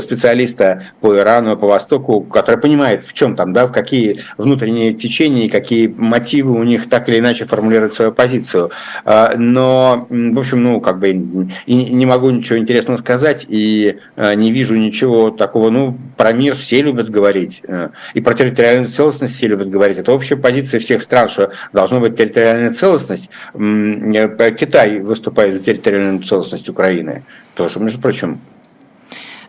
специалиста по Ирану, по Востоку, который понимает, в чем там, да, в какие внутренние течения, какие мотивы у них так или иначе формулируют свою позицию. А, но, в общем, ну, как бы не могу ничего интересного сказать и а, не вижу ничего такого. Ну, про мир все любят говорить, э, и про территориальную целостность все любят говорить. Это общая позиция всех стран, что должна быть территориальная целостность. Э, Китай выступает за территориальную целостность Украины тоже, между прочим.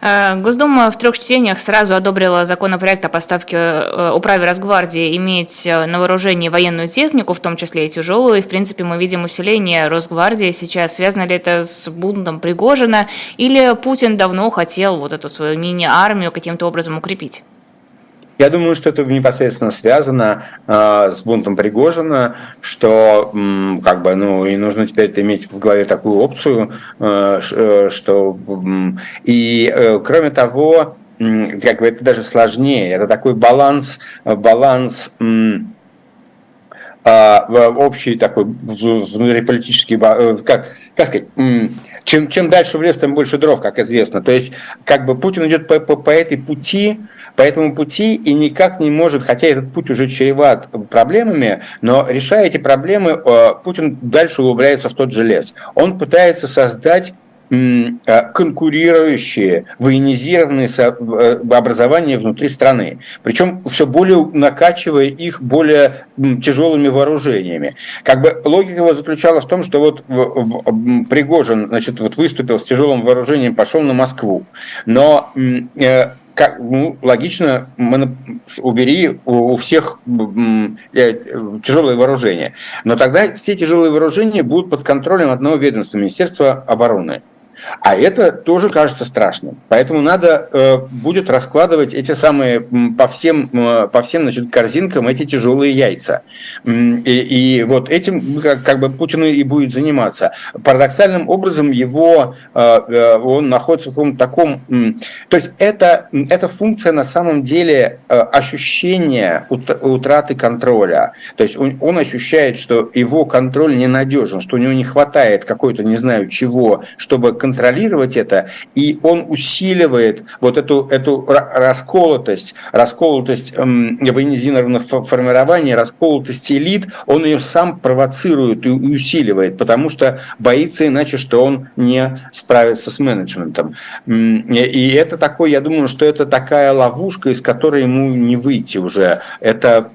Э, Госдума в трех чтениях сразу одобрила законопроект о поставке э, управе Росгвардии иметь э, на вооружении военную технику, в том числе и тяжелую. И, в принципе, мы видим усиление Росгвардии сейчас. Связано ли это с бунтом Пригожина? Или Путин давно хотел вот эту свою мини-армию каким-то образом укрепить? Я думаю, что это непосредственно связано э, с бунтом Пригожина, что м, как бы, ну, и нужно теперь иметь в голове такую опцию, э, э что м, и э, кроме того, м, как бы это даже сложнее, это такой баланс, баланс э, общий такой внутриполитический, э, как, как сказать, чем, чем дальше в лес, тем больше дров, как известно. То есть, как бы Путин идет по, по, по этой пути, по этому пути и никак не может, хотя этот путь уже чреват проблемами, но решая эти проблемы, э, Путин дальше углубляется в тот же лес. Он пытается создать э, конкурирующие военизированные э, образования внутри страны. Причем все более накачивая их более тяжелыми вооружениями. Как бы логика его заключалась в том, что вот Пригожин значит, вот выступил с тяжелым вооружением, пошел на Москву. Но как, ну, логично, убери у, всех э, тяжелое вооружение. Но тогда все тяжелые вооружения будут под контролем одного ведомства, Министерства обороны. А это тоже кажется страшным. Поэтому надо э, будет раскладывать эти самые по всем, э, по всем значит, корзинкам эти тяжелые яйца. И, и вот этим как, как бы Путин и будет заниматься. Парадоксальным образом его, э, э, он находится в каком-то таком... Э, то есть это, эта функция на самом деле э, ощущения утраты контроля. То есть он, он ощущает, что его контроль ненадежен, что у него не хватает какой-то, не знаю чего, чтобы контролировать это, и он усиливает вот эту, эту расколотость, расколотость эм, военизированных формирований, расколотость элит, он ее сам провоцирует и усиливает, потому что боится иначе, что он не справится с менеджментом. И это такой, я думаю, что это такая ловушка, из которой ему не выйти уже. Это,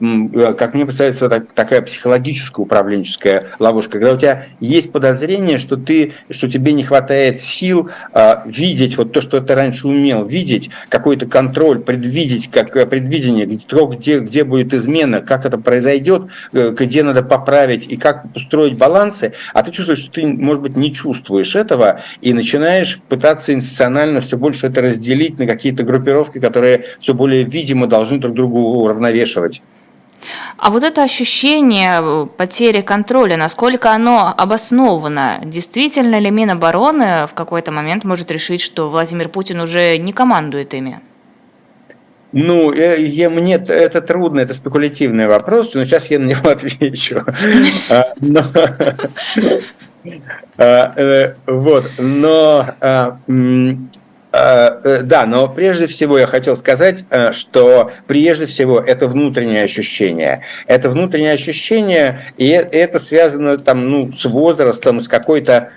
как мне представляется, такая психологическая управленческая ловушка, когда у тебя есть подозрение, что ты, что тебе не хватает сил видеть вот то, что ты раньше умел, видеть какой-то контроль, предвидеть, как предвидение, где, где будет измена, как это произойдет, где надо поправить и как устроить балансы, а ты чувствуешь, что ты, может быть, не чувствуешь этого и начинаешь пытаться институционально все больше это разделить на какие-то группировки, которые все более видимо должны друг другу уравновешивать. А вот это ощущение э, потери контроля, насколько оно обосновано? Действительно ли Минобороны в какой-то момент может решить, что Владимир Путин уже не командует ими? Ну, я, э, я, мне это трудно, это спекулятивный вопрос, но сейчас я на него отвечу. А, а, э, вот, но а, да, но прежде всего я хотел сказать, э, что прежде всего это внутреннее ощущение. Это внутреннее ощущение, и это связано там, ну, с возрастом, с какой-то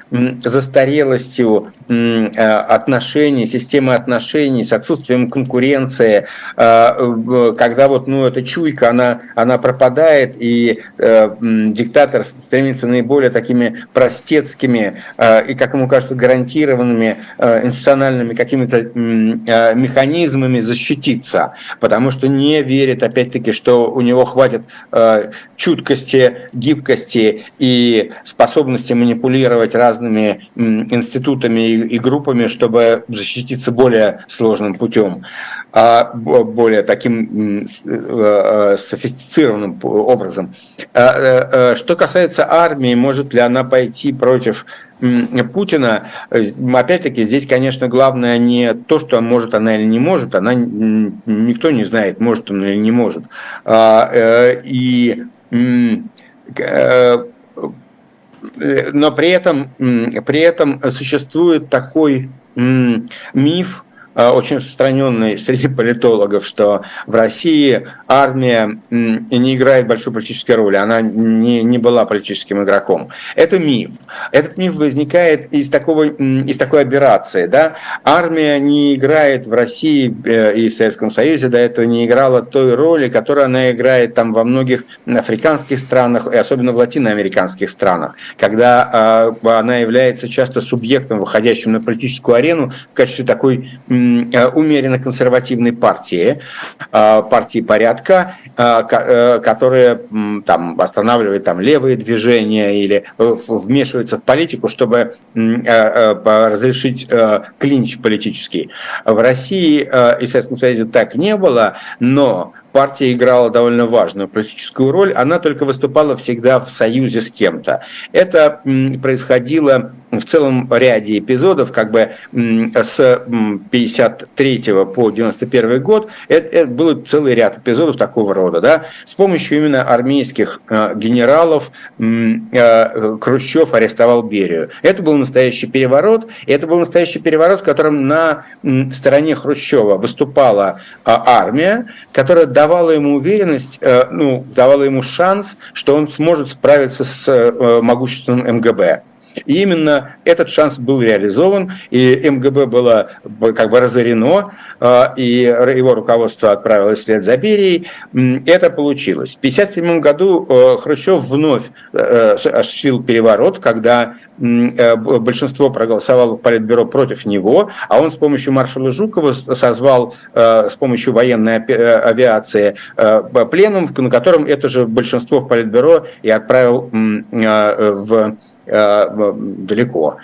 застарелостью отношений, системы отношений, с отсутствием конкуренции, когда вот, ну, эта чуйка, она, она пропадает, и диктатор стремится наиболее такими простецкими и, как ему кажется, гарантированными институциональными какими-то а, механизмами защититься, потому что не верит, опять-таки, что у него хватит а, чуткости, гибкости и способности манипулировать разными институтами и группами, чтобы защититься более сложным путем, более таким э, софистицированным образом. Что касается армии, может ли она пойти против Путина, э, опять-таки, здесь, конечно, главное не то, что может она или не может, она никто не знает, может она или не может. А, э, и э, но при этом, при этом существует такой миф, Э, очень распространенный среди политологов, что в России армия не играет большой политической роли, она не, не была политическим игроком. Это миф. Этот миф возникает из, такого, из такой операции. Да? Армия не играет в России э, и в Советском Союзе до этого не играла той роли, которую она играет там во многих африканских странах, и особенно в латиноамериканских странах, когда э, она является часто субъектом, выходящим на политическую арену в качестве такой Э, умеренно консервативной партии, э, партии порядка, э, которая там останавливает там левые движения или вмешивается в политику, чтобы разрешить клинч политический. В России и Советском Союзе так не было, но партия играла довольно важную политическую роль, она только выступала всегда в союзе с кем-то. Это происходило в целом ряде эпизодов, как бы с 53 по 91 год, это, это был целый ряд эпизодов такого рода. Да? С помощью именно армейских э, генералов э, Хрущев арестовал Берию. Это был настоящий переворот, и это был настоящий переворот, в котором на стороне Хрущева выступала а, армия, которая давала ему уверенность, э, ну, давала ему шанс, что он сможет справиться с могущественным МГБ. И именно этот шанс был реализован, и МГБ было как бы разорено, а, и его руководство отправилось вслед за Берией. Это получилось. В 1957 году э, Хрущев вновь э, осуществил переворот, когда э, большинство проголосовало в Политбюро против него, а он с помощью маршала Жукова созвал с помощью военной авиации пленум, на котором это же большинство в Политбюро и отправил в далеко.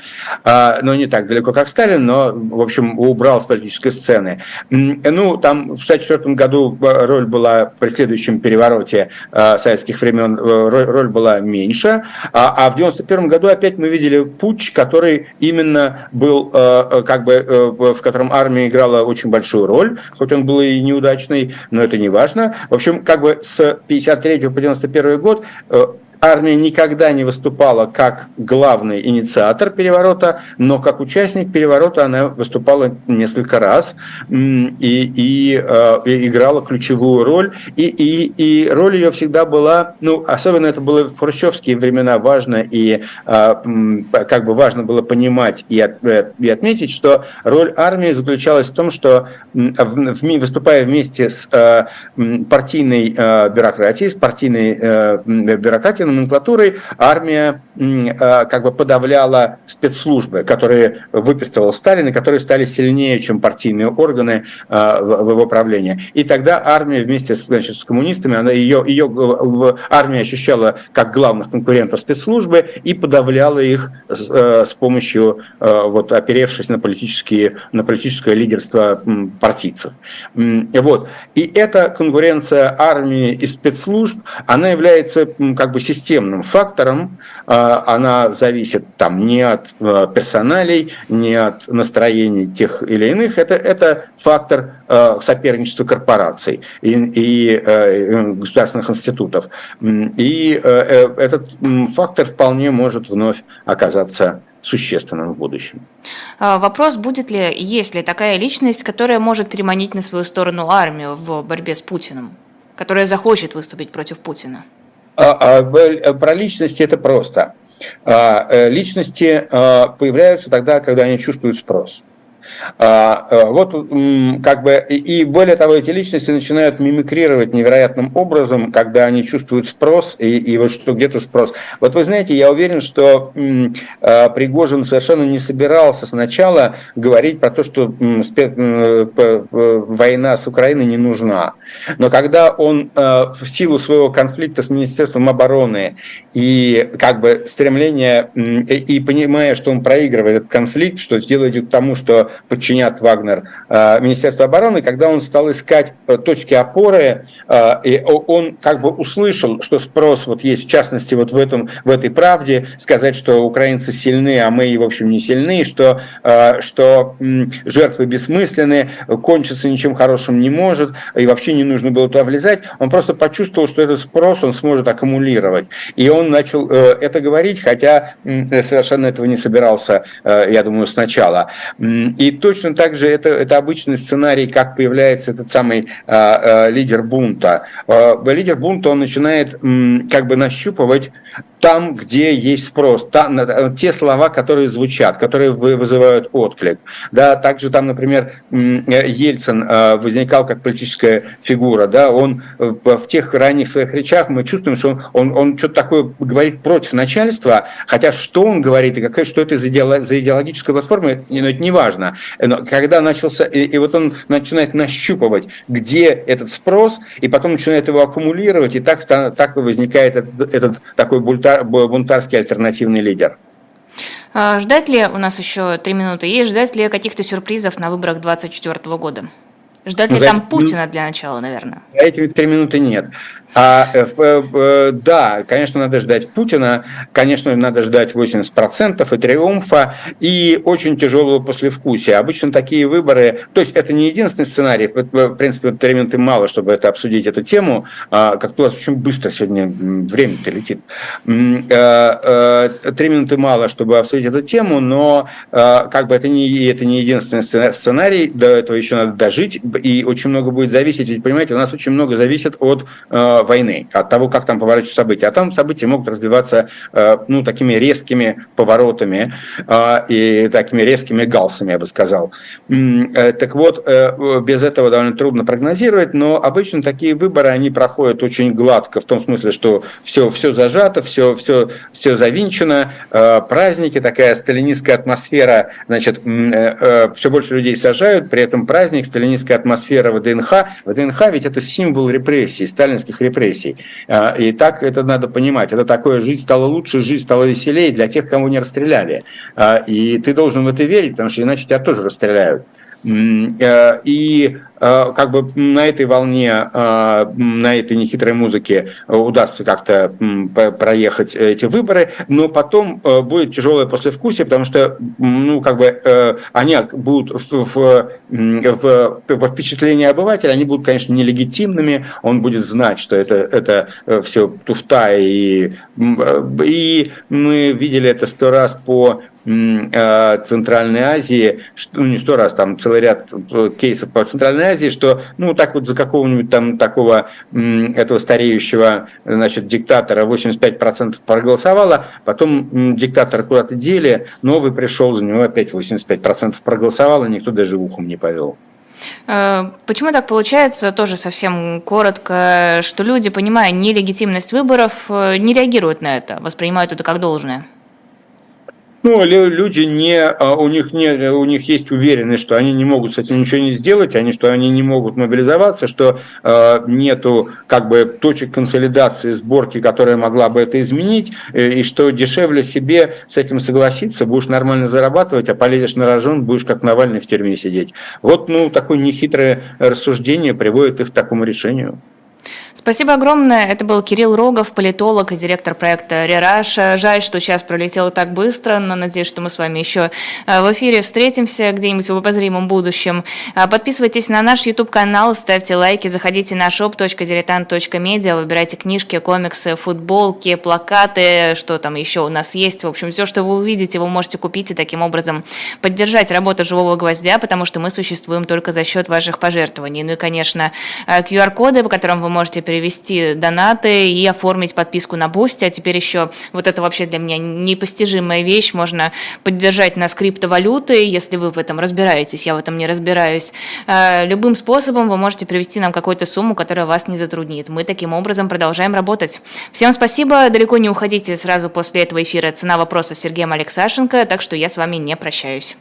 А, но не так далеко, как Сталин, но, в общем, убрал с политической сцены. Ну, там в 1964 году роль была при следующем перевороте э, советских времен, э, роль была меньше, а, а в 1991 году опять мы видели путь, который именно был, как бы, в котором армия играла очень большую роль, хоть он был и неудачный, но это не важно. В общем, как бы с 1953 по 1991 год Армия никогда не выступала как главный инициатор переворота, но как участник переворота она выступала несколько раз и, и, э, и играла ключевую роль. И, и, и роль ее всегда была, ну, особенно это было в хрущевские времена важно, и э, как бы важно было понимать и, от, э, и отметить, что роль армии заключалась в том, что выступая вместе с партийной бюрократией, с партийной бюрократией, номенклатурой армия как бы подавляла спецслужбы, которые выписывал Сталин, и которые стали сильнее, чем партийные органы в его правлении. И тогда армия вместе с, значит, с коммунистами, она ее, ее армия ощущала как главных конкурентов спецслужбы и подавляла их с, с помощью, вот, оперевшись на, политические, на политическое лидерство партийцев. Вот. И эта конкуренция армии и спецслужб, она является как бы системным фактором, а, она зависит там не от э, персоналей, не от настроений тех или иных, это, это фактор э, соперничества корпораций и, и э, государственных институтов. И этот фактор вполне может вновь оказаться существенным в будущем. А, вопрос, будет ли, есть ли такая личность, которая может переманить на свою сторону армию в борьбе с Путиным, которая захочет выступить против Путина? А, а, про личности это просто. Э, личности появляются тогда, когда они чувствуют спрос. А, э, вот как бы и более того, эти личности начинают мимикрировать невероятным образом, когда они чувствуют спрос и, и вот что где-то спрос. Вот вы знаете, я уверен, что э, Пригожин совершенно не собирался сначала говорить про то, что война с Украиной не нужна. Но когда он э, в силу своего конфликта с Министерством обороны и как бы стремление и понимая, что он проигрывает этот конфликт, что делает к тому, что подчинят Вагнер э, Министерству обороны, когда он стал искать э, точки опоры, э, и он как бы услышал, что спрос вот есть, в частности, вот в, этом, в этой правде, сказать, что украинцы сильны, а мы, в общем, не сильны, что, что жертвы бессмысленны, кончиться ничем хорошим не может, и вообще не нужно было туда влезать, он просто почувствовал, что этот спрос он сможет аккумулировать. И он начал это говорить, хотя совершенно этого не собирался, я думаю, сначала. И и точно так же это, это обычный сценарий, как появляется этот самый а, а, лидер бунта. А, лидер бунта, он начинает м, как бы нащупывать там, где есть спрос, там, те слова, которые звучат, которые вызывают отклик. Да, также там, например, Ельцин возникал как политическая фигура, да, он в, тех ранних своих речах мы чувствуем, что он, он, он что-то такое говорит против начальства, хотя что он говорит и какая, что это за, идеологическая платформа, это не важно. Когда начался, и, и вот он начинает нащупывать, где этот спрос, и потом начинает его аккумулировать, и так, так возникает этот, этот такой бунтарский альтернативный лидер. А, ждать ли, у нас еще три минуты есть, ждать ли каких-то сюрпризов на выборах 2024 года? Ждать ли ну, там Путина для начала, наверное? За эти три минуты нет. А, э, э, да, конечно, надо ждать Путина, конечно, надо ждать 80% и триумфа, и очень тяжелого послевкусия. Обычно такие выборы, то есть это не единственный сценарий, в принципе, три минуты мало, чтобы это обсудить, эту тему, а, как-то у вас очень быстро сегодня время-то летит. Э, три минуты мало, чтобы обсудить эту тему, но как бы это не, это не единственный сценарий, до этого еще надо дожить, и очень много будет зависеть, ведь, понимаете, у нас очень много зависит от войны, от того, как там поворачиваются события. А там события могут развиваться э, ну, такими резкими поворотами э, и такими резкими галсами, я бы сказал. Э, так вот, без этого довольно трудно прогнозировать, но обычно такие выборы, они проходят очень гладко, в том смысле, что все, все зажато, все, все, все завинчено, праздники, такая сталинистская атмосфера, значит, все больше людей сажают, при этом праздник, сталинистская атмосфера ВДНХ. ВДНХ ведь это символ репрессий, сталинских репрессий. А, и так это надо понимать. Это такое, жизнь стала лучше, жизнь стала веселее для тех, кого не расстреляли. А, и ты должен в это верить, потому что иначе тебя тоже расстреляют. Э, и э, как бы на этой волне, э, на этой нехитрой музыке удастся как-то проехать эти выборы, но потом будет тяжелое послевкусие, потому что ну, как бы, они будут в, в, в, в впечатлении обывателя, они будут, конечно, нелегитимными, он будет знать, что это, это все туфта, и, и мы видели это сто раз по Центральной Азии, ну не сто раз, там целый ряд э, кейсов по Центральной Азии, что ну так вот за какого-нибудь там такого этого стареющего значит, диктатора 85% проголосовало, потом диктатора куда-то дели, новый пришел, за него опять 85% проголосовало, никто даже ухом не повел. Э, почему так получается, тоже совсем коротко, что люди, понимая нелегитимность выборов, э, не реагируют на это, воспринимают это как должное? Ну, люди не, а, у них не, у них есть уверенность, что они не могут с этим ничего не сделать, они, что они не могут мобилизоваться, что э, нету как бы точек консолидации, сборки, которая могла бы это изменить, э, и что дешевле себе с этим согласиться, будешь нормально зарабатывать, а полезешь на рожон, будешь как Навальный в тюрьме сидеть. Вот, ну, такое нехитрое рассуждение приводит их к такому решению. Спасибо огромное. Это был Кирилл Рогов, политолог и директор проекта «Рераш». Жаль, что час пролетел так быстро, но надеюсь, что мы с вами еще э, в эфире встретимся где-нибудь в обозримом будущем. А, подписывайтесь на наш YouTube-канал, ставьте лайки, заходите на shop.diletant.media, выбирайте книжки, комиксы, футболки, плакаты, что там еще у нас есть. В общем, все, что вы увидите, вы можете купить и таким образом поддержать работу «Живого гвоздя», потому что мы существуем только за счет ваших пожертвований. Ну и, конечно, QR-коды, э, по которым вы можете перевести донаты и оформить подписку на Boosty. А теперь еще вот это вообще для меня непостижимая вещь. Можно поддержать нас криптовалюты, если вы в этом разбираетесь, я в этом не разбираюсь. Э, любым способом вы можете привести нам какую-то сумму, которая вас не затруднит. Мы таким образом продолжаем работать. Всем спасибо. Далеко не уходите сразу после этого эфира. Цена вопроса с Сергеем Алексашенко, так что я с вами не прощаюсь.